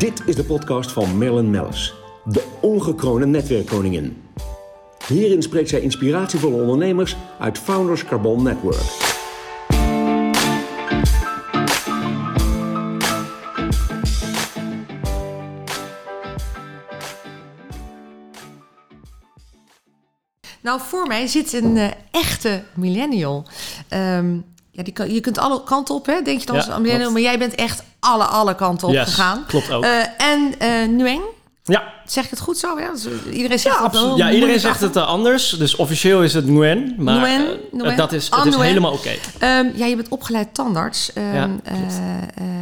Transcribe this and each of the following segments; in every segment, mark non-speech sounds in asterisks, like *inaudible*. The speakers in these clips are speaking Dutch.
Dit is de podcast van Marilyn Mellis, de ongekroonde netwerkkoningin. Hierin spreekt zij inspiratievolle ondernemers uit Founders Carbon Network. Nou, voor mij zit een uh, echte millennial. Um, ja, die kan, je kunt alle kanten op, hè, denk je dan Ja, als. Maar jij bent echt alle, alle kanten op Yes, gegaan. klopt ook. Uh, en uh, Nguyen, Ja, zeg ik het goed zo? Ja? Dus, iedereen zegt ja, het ja iedereen zegt het uh, anders. Dus officieel is het Nguyen. Maar Nguyen, eh, Nguyen. dat is, Ah, het is Nguyen. helemaal oké. Um, ja, je bent opgeleid tandarts, um, Ja,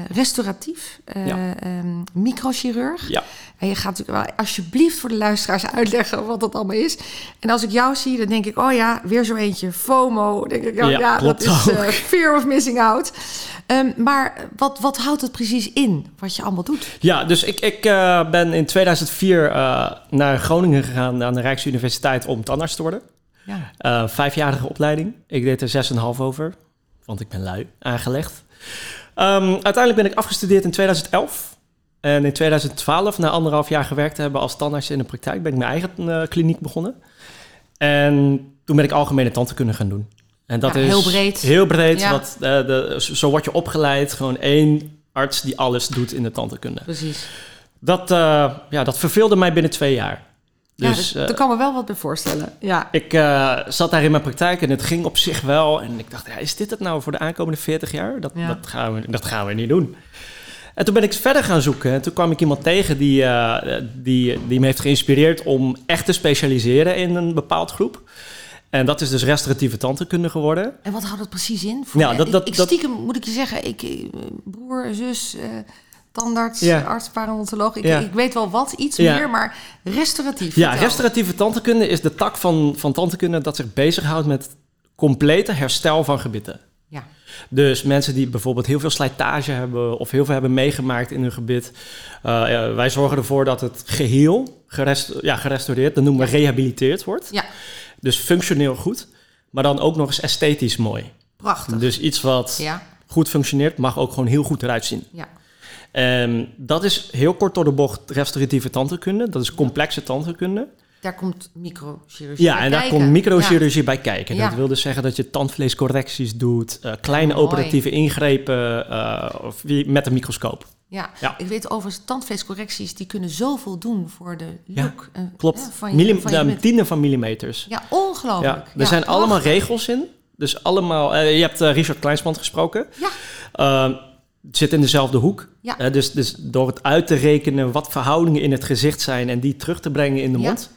restauratief, uh, Ja. um, microchirurg. Ja. En je gaat natuurlijk wel alsjeblieft voor de luisteraars uitleggen wat dat allemaal is. En als ik jou zie, dan denk ik, oh ja, weer zo eentje. FOMO. Denk ik, oh, Ja, ja, dat is uh, fear of missing out. Um, maar wat, wat houdt het precies in, wat je allemaal doet? Ja, dus ik, ik uh, ben in 2004 uh, naar Groningen gegaan aan de Rijksuniversiteit om tandarts te worden. Ja. Vijfjarige opleiding. Ik deed er zes en een half over, want ik ben lui aangelegd. Um, uiteindelijk ben ik afgestudeerd in 2011. En in 2012, na anderhalf jaar gewerkt te hebben als tandarts in de praktijk, ben ik mijn eigen uh, kliniek begonnen. En toen ben ik algemene tandheelkunde gaan doen. En dat Ja, is heel breed. Heel breed. Ja. Wat, uh, de, zo word je opgeleid. Gewoon één arts die alles doet in de tandheelkunde. Precies. Dat, uh, ja, dat verveelde mij binnen twee jaar. Dus, Dus, ja, daar kan me wel wat bij voorstellen. Ja. ik uh, zat daar in mijn praktijk en het ging op zich wel. En ik dacht, ja, is dit het nou voor de aankomende 40 jaar? Dat, Ja. dat, gaan, we, dat gaan we niet doen. En toen ben ik verder gaan zoeken. En toen kwam ik iemand tegen die, uh, die, die me heeft geïnspireerd om echt te specialiseren in een bepaald groep. En dat is dus restauratieve tandheelkunde geworden. En wat houdt het precies in? Voor Ja, je? dat- dat- ik, ik dat- stiekem moet ik je zeggen, ik, eh, broer, zus, eh, tandarts, Ja. arts, parodontoloog. Ik, Ja. ik weet wel wat, iets Ja. meer, maar restauratief. Ja, vertel. restauratieve tandheelkunde is de tak van, van tandheelkunde dat zich bezighoudt met complete herstel van gebitten. Ja. Dus mensen die bijvoorbeeld heel veel slijtage hebben of heel veel hebben meegemaakt in hun gebit. Uh, ja, wij zorgen ervoor dat het geheel gerest, ja, gerestaureerd, dat noemen we rehabiliteerd wordt. Ja, Dus functioneel goed, maar dan ook nog eens esthetisch mooi. prachtig. Dus iets wat Ja, goed functioneert, mag ook gewoon heel goed eruit zien. ja. En dat is heel kort door de bocht restauratieve tandheelkunde. Dat is complexe tandheelkunde. Daar komt microchirurgie Ja, bij en daar komt microchirurgie bij kijken. Ja. Dat wil dus zeggen dat je tandvleescorrecties doet, eh, kleine operatieve ingrepen eh, of met een microscoop. Ja. Ja. ik weet overigens, tandvleescorrecties, die kunnen zoveel doen voor de Ja, look. eh, Klopt. van je, van je ja, tienden van millimeters. Ja, ongelooflijk. Ja, er Ja, zijn allemaal regels in. Dus allemaal, je hebt Richard Kleinsmand gesproken. Ja. Eh, het zit in dezelfde hoek. Ja. Dus, dus door het uit te rekenen wat verhoudingen in het gezicht zijn en die terug te brengen in de Ja. mond,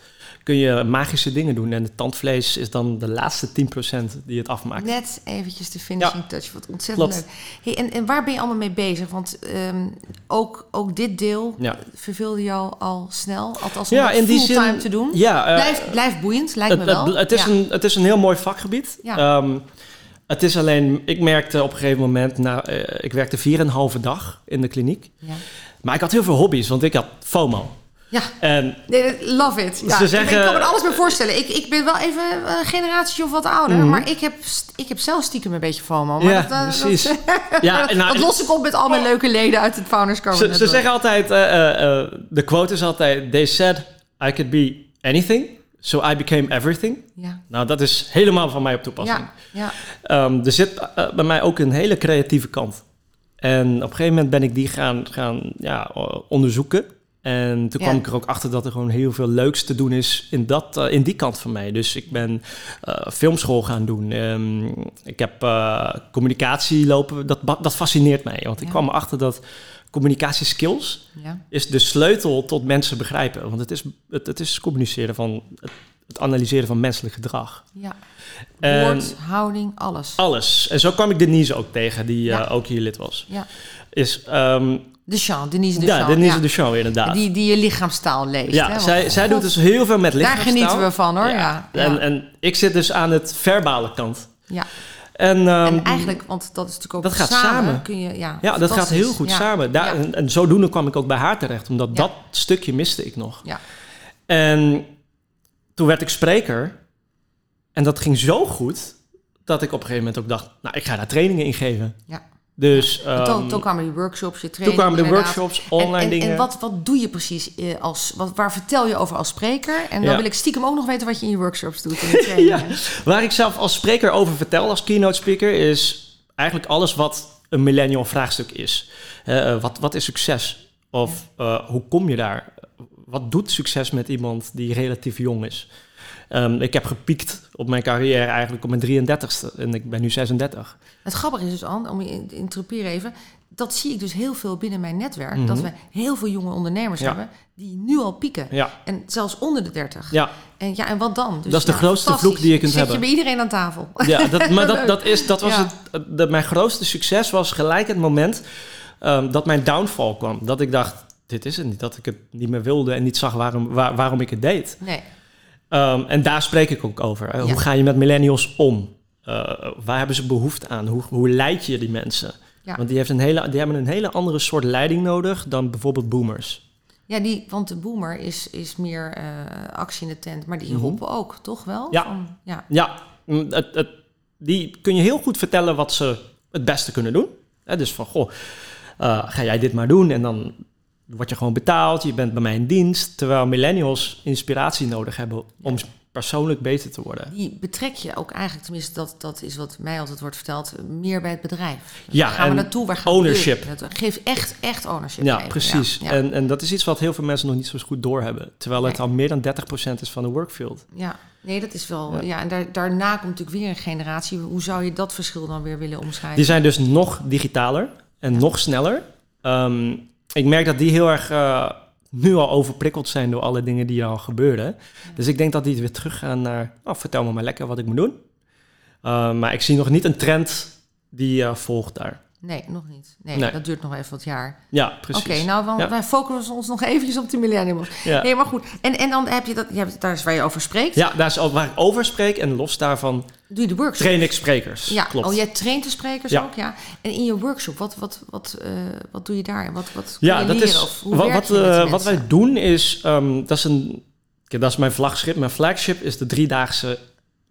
kun je magische dingen doen. En het tandvlees is dan de laatste 10% die het afmaakt. Net eventjes de finishing touch, wat ontzettend Klopt. leuk. Hey, en, en waar ben je allemaal mee bezig? Want ehm, ook, ook dit deel verveelde jou al snel, althans om Ja, in die zin. te doen. Ja, eh, blijft, blijft boeiend, lijkt me wel. het, het is een, het is een heel mooi vakgebied. Ja. Ehm, het is alleen, ik merkte op een gegeven moment, nou, eh, ik werkte 4,5 dag in de kliniek. Ja. Maar ik had heel veel hobby's, want ik had FOMO. ja. En Nee, love it. Ja, Ze zeggen- Ik kan me er alles bij voorstellen. Ik, ik ben wel even een generatie of wat ouder. Mhm. Maar ik heb, ik heb zelf stiekem een beetje FOMO. Maar Ja, dat, eh, precies. Dat, *laughs* ja, en nou, dat los ik op met al mijn leuke leden uit het Founders Carbon ze, zeggen altijd, eh, eh, eh, de quote is altijd, they said I could be anything, so I became everything. Ja, Nou, dat is helemaal van mij op toepassing. ja, ja. Ehm, er zit eh, bij mij ook een hele creatieve kant. En op een gegeven moment ben ik die gaan, gaan ja, onderzoeken. En toen Ja. kwam ik er ook achter dat er gewoon heel veel leuks te doen is in, dat, eh, in die kant van mij. Dus ik ben eh, filmschool gaan doen. Ehm, ik heb communicatie lopen. Dat, dat fascineert mij. Want ik kwam erachter dat communicatieskills ja. is de sleutel tot mensen begrijpen. Want het is, het, het is communiceren van het, het analyseren van menselijk gedrag. ja. En- Woord, houding, alles. Alles. En zo kwam ik Denise ook tegen, die Ja. eh, ook hier lid was. Ja. Is, ehm, De Champ, Denise de ja. Denise ja. de inderdaad. Die, die je lichaamstaal leest. ja, hè? Want zij, zij God, doet dus heel veel met Daar lichaamstaal. genieten we van hoor. Ja. Ja. En, en ik zit dus aan het verbale kant. ja. En, ehm, en eigenlijk, want dat is natuurlijk ook dat gaat samen. samen. Kun je, ja, ja, dat gaat heel goed Ja. samen. Daar, Ja. en, en zodoende kwam ik ook bij haar terecht, omdat dat stukje miste ik nog. Ja. En toen werd ik spreker. En dat ging zo goed dat ik op een gegeven moment ook dacht, nou, ik ga daar trainingen in geven. Ja. Dus toen, ehm, toen kwamen die workshops, je toen training. kwamen de workshops, online en, dingen. En wat, wat doe je precies eh, als... Wat, waar vertel je over als spreker? En dan Ja. wil ik stiekem ook nog weten wat je in je workshops doet. In de *laughs* trainingen. Waar ik zelf als spreker over vertel, als keynote speaker, is eigenlijk alles wat een millennial vraagstuk is. Eh, eh, wat, wat is succes? Of hoe kom je daar? Wat doet succes met iemand die relatief jong is? Ehm, ik heb gepiekt op mijn carrière eigenlijk op mijn 33ste en ik ben nu 36. Het grappige is dus, Anne, om je te interruperen even... dat zie ik dus heel veel binnen mijn netwerk. Mhm. Dat we heel veel jonge ondernemers Ja. hebben... die nu al pieken. Ja, En zelfs onder de 30. ja, En, ja, en wat dan? Dus, Dat is de grootste vloek die je kunt Zet hebben. je bij iedereen aan tafel. *laughs* ja dat, maar *laughs* dat, dat, is, dat was Ja. het, de, mijn grootste succes was gelijk het moment ehm, dat mijn downfall kwam. Dat ik dacht, dit is het niet. Dat ik het niet meer wilde en niet zag waarom, waar- waarom ik het deed. Nee. Ehm, en daar spreek ik ook over. hè. Ja. Hoe ga je met millennials om? Eh, waar hebben ze behoefte aan? Hoe, hoe leid je die mensen? Ja. Want die, heeft een hele, die hebben een hele andere soort leiding nodig dan bijvoorbeeld boomers. Ja, die, want de boomer is, is meer eh, actie in de tent. Maar die Mhm. roepen ook, toch wel? Ja. Van, ja. Ja, mm, het, het, die kun je heel goed vertellen wat ze het beste kunnen doen. Dus van, goh, eh, ga jij dit maar doen en dan word je gewoon betaald. Je bent bij mij in dienst. Terwijl millennials inspiratie nodig hebben om persoonlijk beter te worden. Die betrek je ook eigenlijk, tenminste dat, dat is wat mij altijd wordt verteld, meer bij het bedrijf. Dus Ja, waar gaan we naartoe? Waar gaan ownership. We naartoe? Geef echt, echt ownership. Ja, precies. Ja, ja. En, en dat is iets wat heel veel mensen nog niet zo goed doorhebben. Terwijl het Nee. al meer dan 30% is van de workfield. Ja. nee, dat is wel... Ja. Ja, en daar, daarna komt natuurlijk weer een generatie. Hoe zou je dat verschil dan weer willen omschrijven? Die zijn dus nog digitaler en nog sneller. Ehm, ik merk dat die heel erg eh, nu al overprikkeld zijn door alle dingen die al gebeurden. Dus ik denk dat die weer teruggaan naar, oh, vertel me maar lekker wat ik moet doen. Eh, maar ik zie nog niet een trend die eh, volgt daar. Nee, nog niet. Nee, Nee. dat duurt nog even wat jaar. Ja, precies. Oké, nou, want Ja. wij focussen ons nog eventjes op de millennials. Ja. Nee, maar goed. En, en dan heb je dat, je hebt, daar is waar je over spreekt. Ja, daar is waar ik over spreek. En los daarvan Doe je de workshop? train ik sprekers. Ja, Klopt. oh, jij traint de sprekers Ja. ook, ja. En in je workshop, wat, wat, wat, eh, wat doe je daar? En wat, wat Ja, kun je dat leren? is Of hoe wat, wat, met eh, die wat wij doen is, ehm, dat is een, dat is mijn vlaggenschip. Mijn flagship is de driedaagse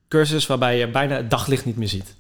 cursus waarbij je bijna het daglicht niet meer ziet.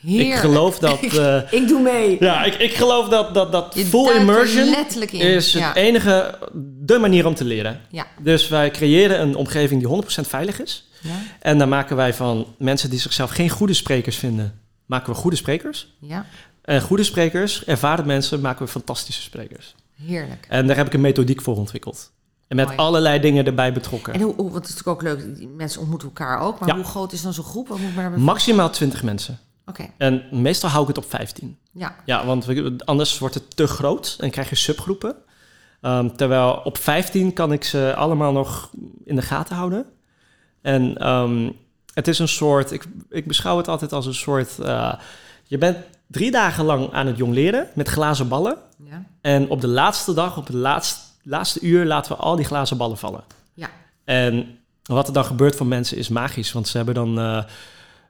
Heerlijk. Ik geloof dat, *laughs* eh, Ik doe mee. ja, ik, ik geloof dat, dat, dat Je full er immersion in. is ja. het enige, de manier om te leren. Ja. Dus wij creëren een omgeving die 100% veilig is. Ja, En dan maken wij van mensen die zichzelf geen goede sprekers vinden, maken we goede sprekers. ja, En goede sprekers, ervaren mensen, maken we fantastische sprekers. heerlijk. En daar heb ik een methodiek voor ontwikkeld. En met Mooi. allerlei dingen erbij betrokken. En hoe, want het is natuurlijk ook leuk, mensen ontmoeten elkaar ook. Maar Ja. hoe groot is dan zo'n groep? Wat moet daarbij Maximaal 20 mensen. Oké, En meestal hou ik het op 15. ja. Ja, want anders wordt het te groot en krijg je subgroepen. Ehm, terwijl op 15 kan ik ze allemaal nog in de gaten houden. En ehm, het is een soort, ik, ik beschouw het altijd als een soort, eh, je bent drie dagen lang aan het jong leren met glazen ballen. ja. En op de laatste dag, op het laatste, laatste uur, laten we al die glazen ballen vallen. Ja. En wat er dan gebeurt voor mensen is magisch. Want ze hebben dan eh,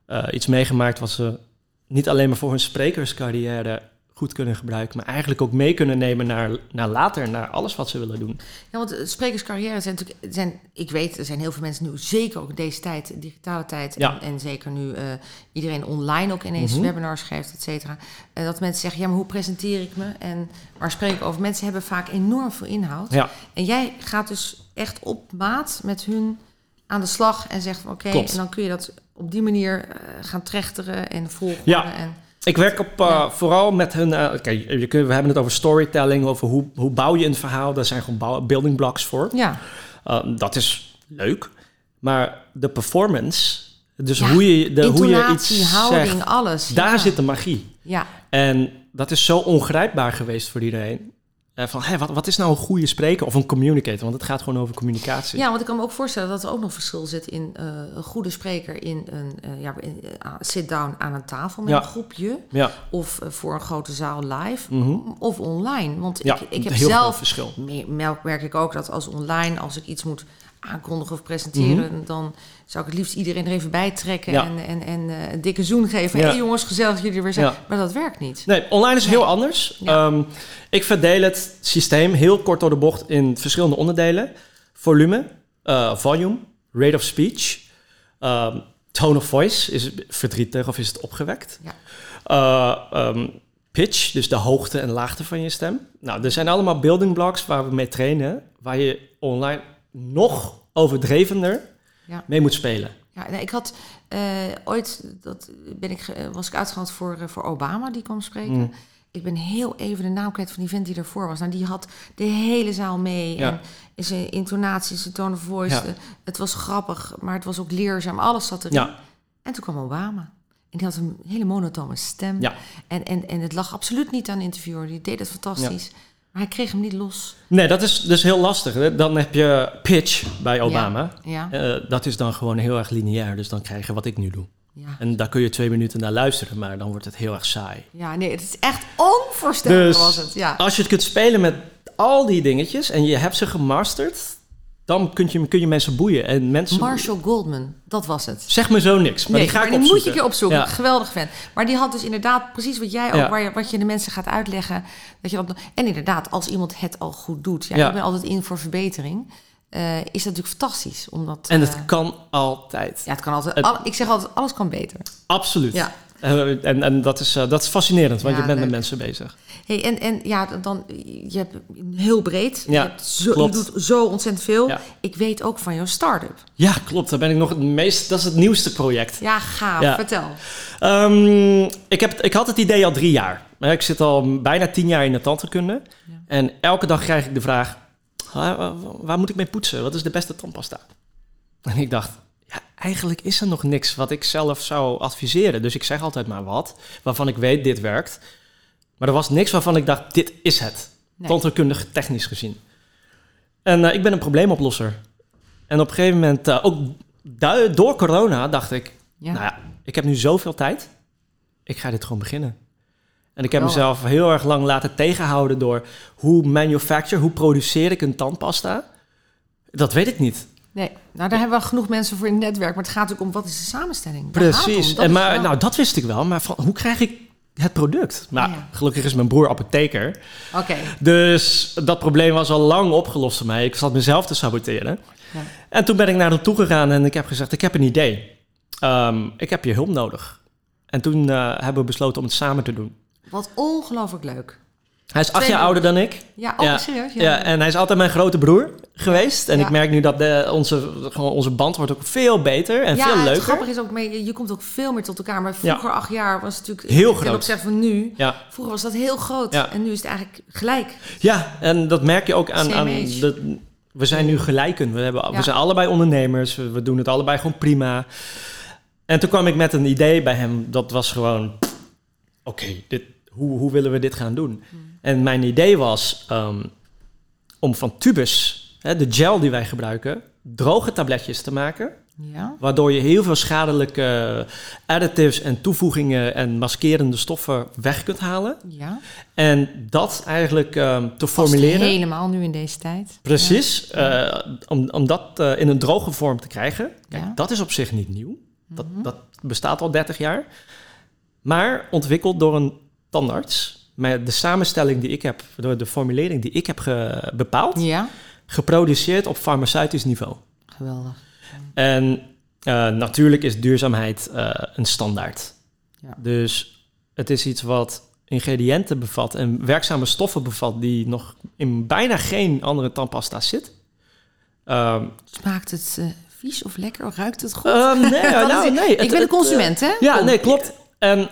eh, iets meegemaakt wat ze niet alleen maar voor hun sprekerscarrière goed kunnen gebruiken, maar eigenlijk ook mee kunnen nemen naar, naar later, naar alles wat ze willen doen. Ja, want de sprekerscarrière zijn natuurlijk... Zijn, ik weet, er zijn heel veel mensen nu, zeker ook deze tijd, digitale tijd... Ja. En, en zeker nu eh, iedereen online ook ineens Mhm. webinars geeft, et cetera. eh, dat mensen zeggen, ja, maar hoe presenteer ik me? En waar spreek ik over? Mensen hebben vaak enorm veel inhoud. Ja, En jij gaat dus echt op maat met hun aan de slag... en zegt oké, en dan kun je dat op die manier eh, gaan trechteren en volgen. Ja. En, ik werk op, eh, Ja. vooral met hun. kunt, we hebben het over storytelling, over hoe, hoe bouw je een verhaal. Daar zijn gewoon bouw- building blocks voor. ja, Uh, dat is leuk. Maar de performance, dus Ja, hoe, je, de, hoe je iets houding, zegt, alles. daar ja. zit de magie. Ja, En dat is zo ongrijpbaar geweest voor iedereen. Eh, van, hé, wat, wat is nou een goede spreker of een communicator? Want het gaat gewoon over communicatie. Ja, want ik kan me ook voorstellen dat er ook nog verschil zit in eh, een goede spreker in een eh, ja, sit-down aan een tafel met Ja. een groepje. Ja, Of voor een grote zaal live. mhm. Of online. Want ja ik, ik heb zelf, verschil. merk ik ook dat als online, als ik iets moet aankondigen of presenteren, dan zou ik het liefst iedereen er even bij trekken Mhm. Ja. en, en, en eh, een dikke zoen geven. Ja. Hé jongens, gezellig dat jullie er weer zijn. Ja. Maar dat werkt niet. Nee, online is Nee. heel anders. Ehm, ik verdeel het systeem heel kort door de bocht in verschillende onderdelen. Volume, eh, volume, rate of speech, ehm, tone of voice. Is het verdrietig of is het opgewekt? Ja. Eh, ehm, pitch, dus de hoogte en laagte van je stem. Nou, er zijn allemaal building blocks waar we mee trainen, waar je online nog overdrevener Ja. mee moet spelen. Ja, nee, ik had eh, ooit, dat ben ik, was ik uitgenodigd voor, eh, voor Obama, die kwam spreken. Mm. Ik ben heel even de naam kwijt van die vent die ervoor was. Nou, die had de hele zaal mee. Ja. En in zijn intonatie, zijn tone of voice. Ja. eh, Het was grappig, maar het was ook leerzaam. Alles zat erin. Ja. En toen kwam Obama. En die had een hele monotone stem. Ja. En, en, en het lag absoluut niet aan de interviewer. Die deed het fantastisch. Maar hij kreeg hem niet los. Nee, dat is dus heel lastig. Dan heb je pitch bij Obama. Ja, Eh, dat is dan gewoon heel erg lineair, dus dan krijg je wat ik nu doe. ja. En daar kun je twee minuten naar luisteren, maar dan wordt het heel erg saai. ja nee, het is echt onvoorstelbaar Dus was het. Ja. als je het kunt spelen met al die dingetjes en je hebt ze gemasterd, dan kun je, kun je mensen boeien. En mensen... Marshall Goldman, dat was het. Zeg me zo niks, maar nee, die ga maar ik die opzoeken. moet je een keer opzoeken. Ja. Geweldig fan. Maar die had dus inderdaad precies wat jij ook, Ja. waar je, wat je de mensen gaat uitleggen. Dat je dat, en inderdaad, als iemand het al goed doet. Ja, Ja. Ik ben altijd in voor verbetering. eh, is dat natuurlijk fantastisch. Omdat, En eh, het kan altijd. ja, het kan altijd. het- al- ik zeg altijd, alles kan beter. Absoluut. Ja. Eh, en en dat, is, eh, dat is fascinerend, want Ja, je bent met mensen bezig. Hey, en, en ja, dan, je hebt heel breed. Ja, je, je doet zo ontzettend veel. Ja. Ik weet ook van jouw start-up. Ja, klopt. Daar ben ik nog het meest. Dat is het nieuwste project. Ja, gaaf. Ja. Vertel. Ehm, ik, heb, ik had het idee al drie jaar. Ik zit al bijna tien jaar in de tandheelkunde. En elke dag krijg ik de vraag: "Ah, wa- wa- waar moet ik mee poetsen? Wat is de beste tandpasta? *laughs* En ik dacht, ja, eigenlijk is er nog niks wat ik zelf zou adviseren. Dus ik zeg altijd maar wat, waarvan ik weet dit werkt. Maar er was niks waarvan ik dacht, dit is het. Nee. Tandheelkundig technisch gezien. En eh, ik ben een probleemoplosser. En op een gegeven moment, eh, ook door corona, dacht ik, Ja. nou ja, ik heb nu zoveel tijd. Ik ga dit gewoon beginnen. En ik heb mezelf heel erg lang laten tegenhouden door hoe manufacture, hoe produceer ik een tandpasta. Dat weet ik niet. Nee, nou daar hebben we genoeg mensen voor in het netwerk. Maar het gaat ook om wat is de samenstelling. Daar Precies. En maar, wel- nou, dat wist ik wel. Maar van, hoe krijg ik het product? Nou, Ja. gelukkig is mijn broer apotheker. Oké. Dus dat probleem was al lang opgelost voor mij. Ik zat mezelf te saboteren. Ja. En toen ben ik naar hem toe gegaan en ik heb gezegd: Ik heb een idee. Ehm, ik heb je hulp nodig. En toen eh, hebben we besloten om het samen te doen. Wat ongelooflijk leuk. Hij is acht Twee jaar ouder dan ik. Ja, oh, Ja. serieus? Ja. en hij is altijd mijn grote broer geweest. En Ja. ik merk nu dat de, onze, gewoon onze band wordt ook veel beter en ja, veel leuker. grappige is ook, mee, je komt ook veel meer tot elkaar. Maar vroeger, acht jaar, was het natuurlijk... Heel groot. opzichte van nu. Ja. Vroeger was dat heel groot. Ja. En nu is het eigenlijk gelijk. ja, en dat merk je ook aan... Same aan age. de, we zijn nu gelijken. We, hebben, Ja. we zijn allebei ondernemers. We, we doen het allebei gewoon prima. En toen kwam ik met een idee bij hem. Dat was gewoon... Oké, dit hoe, hoe willen we dit gaan doen? Hmm. En mijn idee was ehm, om van tubus, hè, de gel die wij gebruiken, droge tabletjes te maken. Ja. Waardoor je heel veel schadelijke additives en toevoegingen en maskerende stoffen weg kunt halen. Ja. En dat eigenlijk ehm, te formuleren. helemaal nu in deze tijd. Precies, eh, om, om dat eh, in een droge vorm te krijgen. Kijk, Ja. dat is op zich niet nieuw. Dat, Mhm. dat bestaat al 30 jaar. Maar ontwikkeld door een tandarts. Met de samenstelling die ik heb, door de formulering die ik heb ge- bepaald, Ja. geproduceerd op farmaceutisch niveau. Geweldig. En eh, natuurlijk is duurzaamheid eh, een standaard. Ja. Dus het is iets wat ingrediënten bevat en werkzame stoffen bevat die nog in bijna geen andere tandpasta zit. Ehm, Smaakt het eh, vies of lekker? Of ruikt het goed? ehm, nee, *laughs* nou, nee. ik ben een consument, hè? Ja, Kom. nee, klopt. En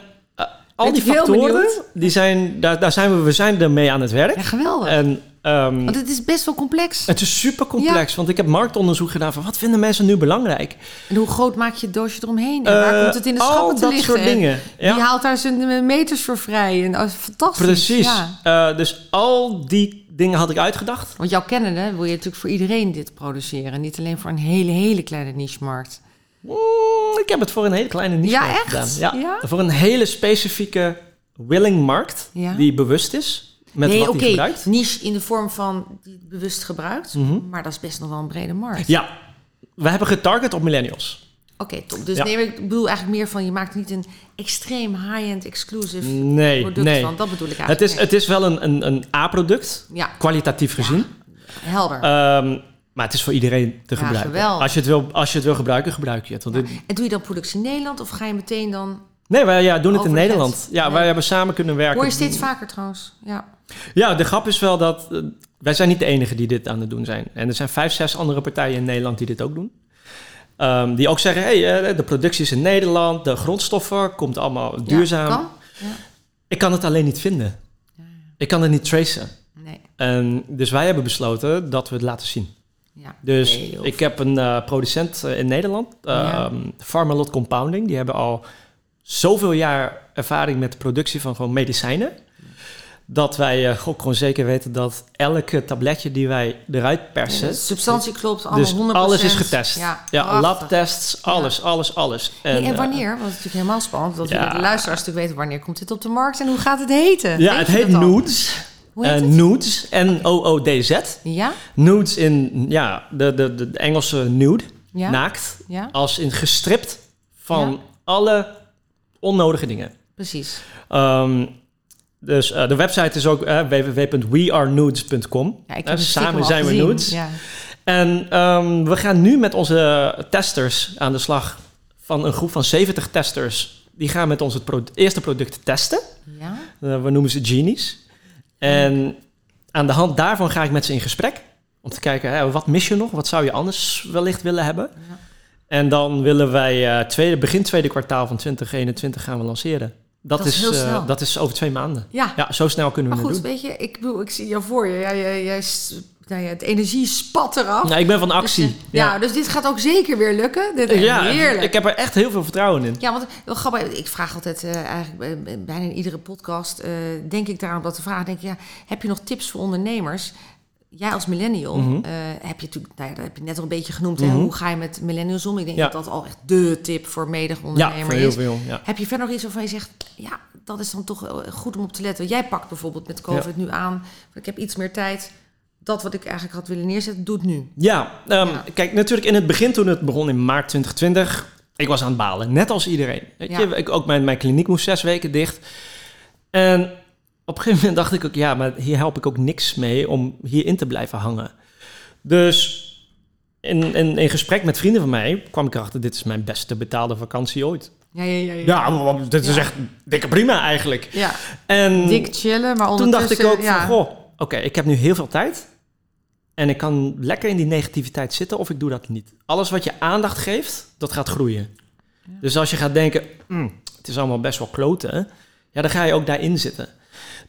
al die factoren, die zijn, daar, daar zijn we, we zijn ermee aan het werk. Ja, geweldig. En ehm, Want het is best wel complex. het is super complex, want ik heb marktonderzoek gedaan van wat vinden mensen nu belangrijk. En hoe groot maak je het doosje eromheen? En waar Eh, komt het in de al schappen te dat liggen? soort En dingen. Ja. Die haalt daar zijn eh, meters voor vrij. En dat is fantastisch. Precies. Ja. Eh, dus al die dingen had ik uitgedacht. Want jouw kennende wil je natuurlijk voor iedereen dit produceren. Niet alleen voor een hele, hele kleine niche-markt. Mm, ik heb het voor een hele kleine niche Ja, markt echt? gedaan. Ja? Voor een hele specifieke willing markt Ja. die bewust is met nee, wat hij gebruikt. niche in de vorm van die het bewust gebruikt. Mhm. Maar dat is best nog wel een brede markt. Ja, we hebben getarget op millennials. Oké, top. Dus Ja. nee, ik bedoel eigenlijk meer van... je maakt niet een extreem high-end exclusive Nee, product nee. van. Dat bedoel ik Het eigenlijk. is, het is wel een, een, een A-product, Ja, kwalitatief gezien. helder. Ehm, maar het is voor iedereen te Ja, gebruiken. Als je, het wil, als je het wil gebruiken, gebruik je het. Want dit- en doe je dan productie in Nederland of ga je meteen dan Nee, wij ja, doen het in de Nederland. Ja, Nee. wij hebben samen kunnen werken. Hoor je steeds vaker trouwens. Ja. Ja, de grap is wel dat eh, wij zijn niet de enige die dit aan het doen zijn. En er zijn vijf, zes andere partijen in Nederland die dit ook doen. Ehm, die ook zeggen, hey, eh, de productie is in Nederland, de grondstoffen komt allemaal duurzaam. Ja, kan? Ja. Ik kan het alleen niet vinden. Ik kan het niet tracen. Nee. En dus wij hebben besloten dat we het laten zien. Ja. Dus Nee, ik heb een eh, producent eh, in Nederland, um, Pharmalot Compounding. Die hebben al zoveel jaar ervaring met de productie van gewoon medicijnen. Dat wij ook gewoon zeker weten dat elke tabletje die wij eruit persen... de substantie klopt, allemaal dus 100%. alles is getest. Ja, labtests, alles, alles, alles. En, en wanneer? Want het is natuurlijk helemaal spannend. Dat willen de luisteraars natuurlijk weten wanneer komt dit op de markt en hoe gaat het heten? ja, Weet het heet dat al? Nudes. N-O-O-D-Z. Ja? Nudes in, ja, de, de, de Engelse nude, Ja? naakt. Ja? Als in gestript van Ja. alle onnodige dingen. Precies. Ehm, dus eh, de website is ook eh, www.wearenudes.com. Ja, samen zijn we gezien. nudes. Ja. En ehm, we gaan nu met onze testers aan de slag. Van een groep van 70 testers. Die gaan met ons het pro- eerste product testen. ja? We noemen ze genies. En aan de hand daarvan ga ik met ze in gesprek. Om te kijken, hè, wat mis je nog? Wat zou je anders wellicht willen hebben? Ja. En dan willen wij eh, tweede, begin tweede kwartaal van 2021 gaan we lanceren. Dat, Dat is eh, dat is over twee maanden. Ja. Ja, zo snel kunnen we Maar goed, het doen. weet je, ik bedoel, ik zie jou voor je. Jij, jij, jij, nou ja, het energie spat eraf. Nou, ik ben van Dus, actie. eh, ja. dus dit gaat ook zeker weer lukken. Dit is ja, heerlijk. ik heb er echt heel veel vertrouwen in. Ja, want wel grappig, ik vraag altijd eh, eigenlijk bij- bijna in iedere podcast, eh, denk ik daarom dat te vragen, denk ik, ja, heb je nog tips voor ondernemers? Jij als millennial, Mhm. heb je natuurlijk, nou ja, dat heb je net al een beetje genoemd, hè, Mhm. hoe ga je met millennials om? Ik denk Ja. dat dat al echt de tip voor menig Ja, ondernemer voor heel is. veel. Ja. Heb je verder nog iets waarvan je zegt, ja, dat is dan toch goed om op te letten? Jij pakt bijvoorbeeld met COVID nu aan, ik heb iets meer tijd. Dat wat ik eigenlijk had willen neerzetten, doet nu. Ja, ehm, Ja. kijk, natuurlijk in het begin toen het begon in maart 2020, ik was aan het balen, net als iedereen. Weet Ja. je, ik, ook mijn, mijn kliniek moest zes weken dicht. En op een gegeven moment dacht ik ook, ja, maar hier help ik ook niks mee om hierin te blijven hangen. Dus in, in, in gesprek met vrienden van mij kwam ik erachter, dit is mijn beste betaalde vakantie ooit. Ja, ja, ja. ja. Ja, dit is Ja. echt dikke prima eigenlijk. ja. En dik chillen, maar toen ondertussen... dacht ik ook ja. van, goh, oké, ik heb nu heel veel tijd. En ik kan lekker in die negativiteit zitten of ik doe dat niet. Alles wat je aandacht geeft, dat gaat groeien. Dus als je gaat denken, "Mm, het is allemaal best wel kloten. Ja, dan ga je ook daarin zitten.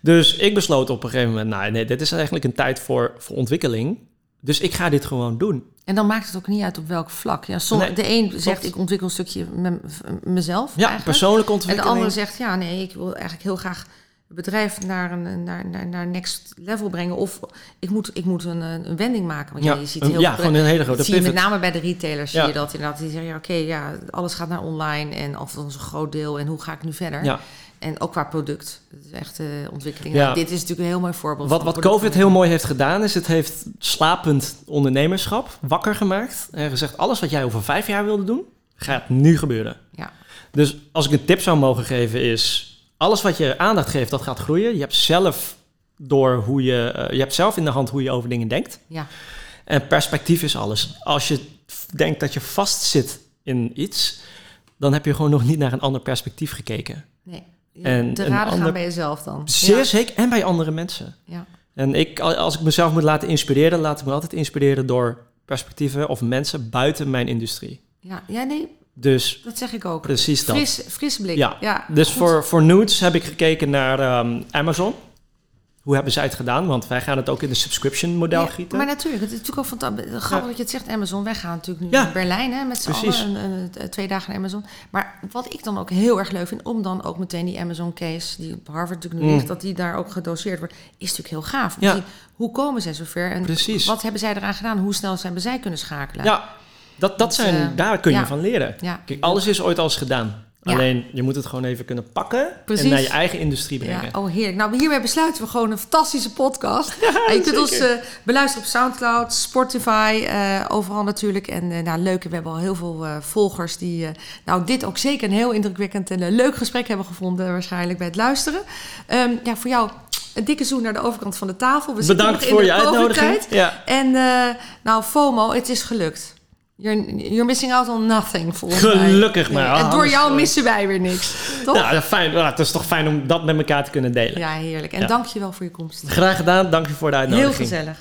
Dus ik besloot op een gegeven moment, nou nee, dit is eigenlijk een tijd voor, voor ontwikkeling. Dus ik ga dit gewoon doen. En dan maakt het ook niet uit op welk vlak. Ja, Nee, de een zegt, ik ontwikkel een stukje me- mezelf Ja, persoonlijke En de ontwikkeling. andere zegt, ja, nee, ik wil eigenlijk heel graag het bedrijf naar een naar, naar, naar next level brengen. Of ik moet, ik moet een, een wending maken. Want ja, je ziet heel ja, veel- gewoon een hele grote zie je met name bij de retailers, zie Ja. je dat inderdaad. Die zeggen, ja, oké, ja, alles gaat naar online en althans een groot deel. En hoe ga ik nu verder? Ja. En ook qua product. Dat is echt eh ontwikkeling. Ja. Dit is natuurlijk een heel mooi voorbeeld. Wat, van wat COVID heel mooi heeft gedaan, is het heeft slapend ondernemerschap wakker gemaakt. En gezegd, alles wat jij over vijf jaar wilde doen, gaat nu gebeuren. Ja. Dus als ik een tip zou mogen geven is, alles wat je aandacht geeft, dat gaat groeien. Je hebt zelf door hoe je, eh, je hebt zelf in de hand hoe je over dingen denkt. Ja. En perspectief is alles. Als je denkt dat je vastzit in iets, dan heb je gewoon nog niet naar een ander perspectief gekeken. Nee. En te raden gaan bij jezelf dan. Zeer Ja. zeker. En bij andere mensen. Ja. En ik, al- als ik mezelf moet laten inspireren, laat ik me altijd inspireren door perspectieven of mensen buiten mijn industrie. Ja. ja, nee, Dus dat zeg ik ook. precies dat. Fris, frisse blik. Ja, dus goed. voor, voor nudes heb ik gekeken naar ehm, Amazon. Hoe hebben zij het gedaan? Want wij gaan het ook in de subscription model Ja, gieten. Maar natuurlijk, het is natuurlijk ook fantastisch. Grappig Ja. dat je het zegt, Amazon. Wij gaan natuurlijk nu Ja. naar Berlijn hè, met z'n allen. Een, een- een- twee dagen naar Amazon. Maar wat ik dan ook heel erg leuk vind, om dan ook meteen die Amazon case, die op Harvard natuurlijk nu Mm. ligt, dat die daar ook gedoseerd wordt, is natuurlijk heel gaaf. Ja. zien, hoe komen zij zover en Precies. wat hebben zij eraan gedaan? Hoe snel hebben zij kunnen schakelen? Ja, dat, dat zijn, eh, daar kun je ja. van leren. Ja. Kijk, alles is ooit al eens gedaan. Ja. Alleen, je moet het gewoon even kunnen pakken Precies. en naar je eigen industrie Ja, brengen. oh heerlijk. Nou, hiermee besluiten we gewoon een fantastische podcast. *laughs* En je kunt ons eh, beluisteren op Soundcloud, Spotify, eh, overal natuurlijk. En nou, leuk, we hebben al heel veel volgers die nou, dit ook zeker een heel indrukwekkend en leuk gesprek hebben gevonden waarschijnlijk bij het luisteren. Ehm, ja, voor jou een dikke zoen naar de overkant van de tafel. We Bedankt nog in voor de je uitnodiging. Ja. En nou, FOMO, het is gelukt. You're, you're missing out on nothing, volgens mij. Gelukkig maar. Nee, en door jou sorry. missen wij weer niks. *laughs* Toch? Nou, fijn. Nou, het is toch fijn om dat met elkaar te kunnen delen. Ja, heerlijk. En Ja. dank je wel voor je komst. Graag gedaan. Dank je voor de uitnodiging. Heel gezellig.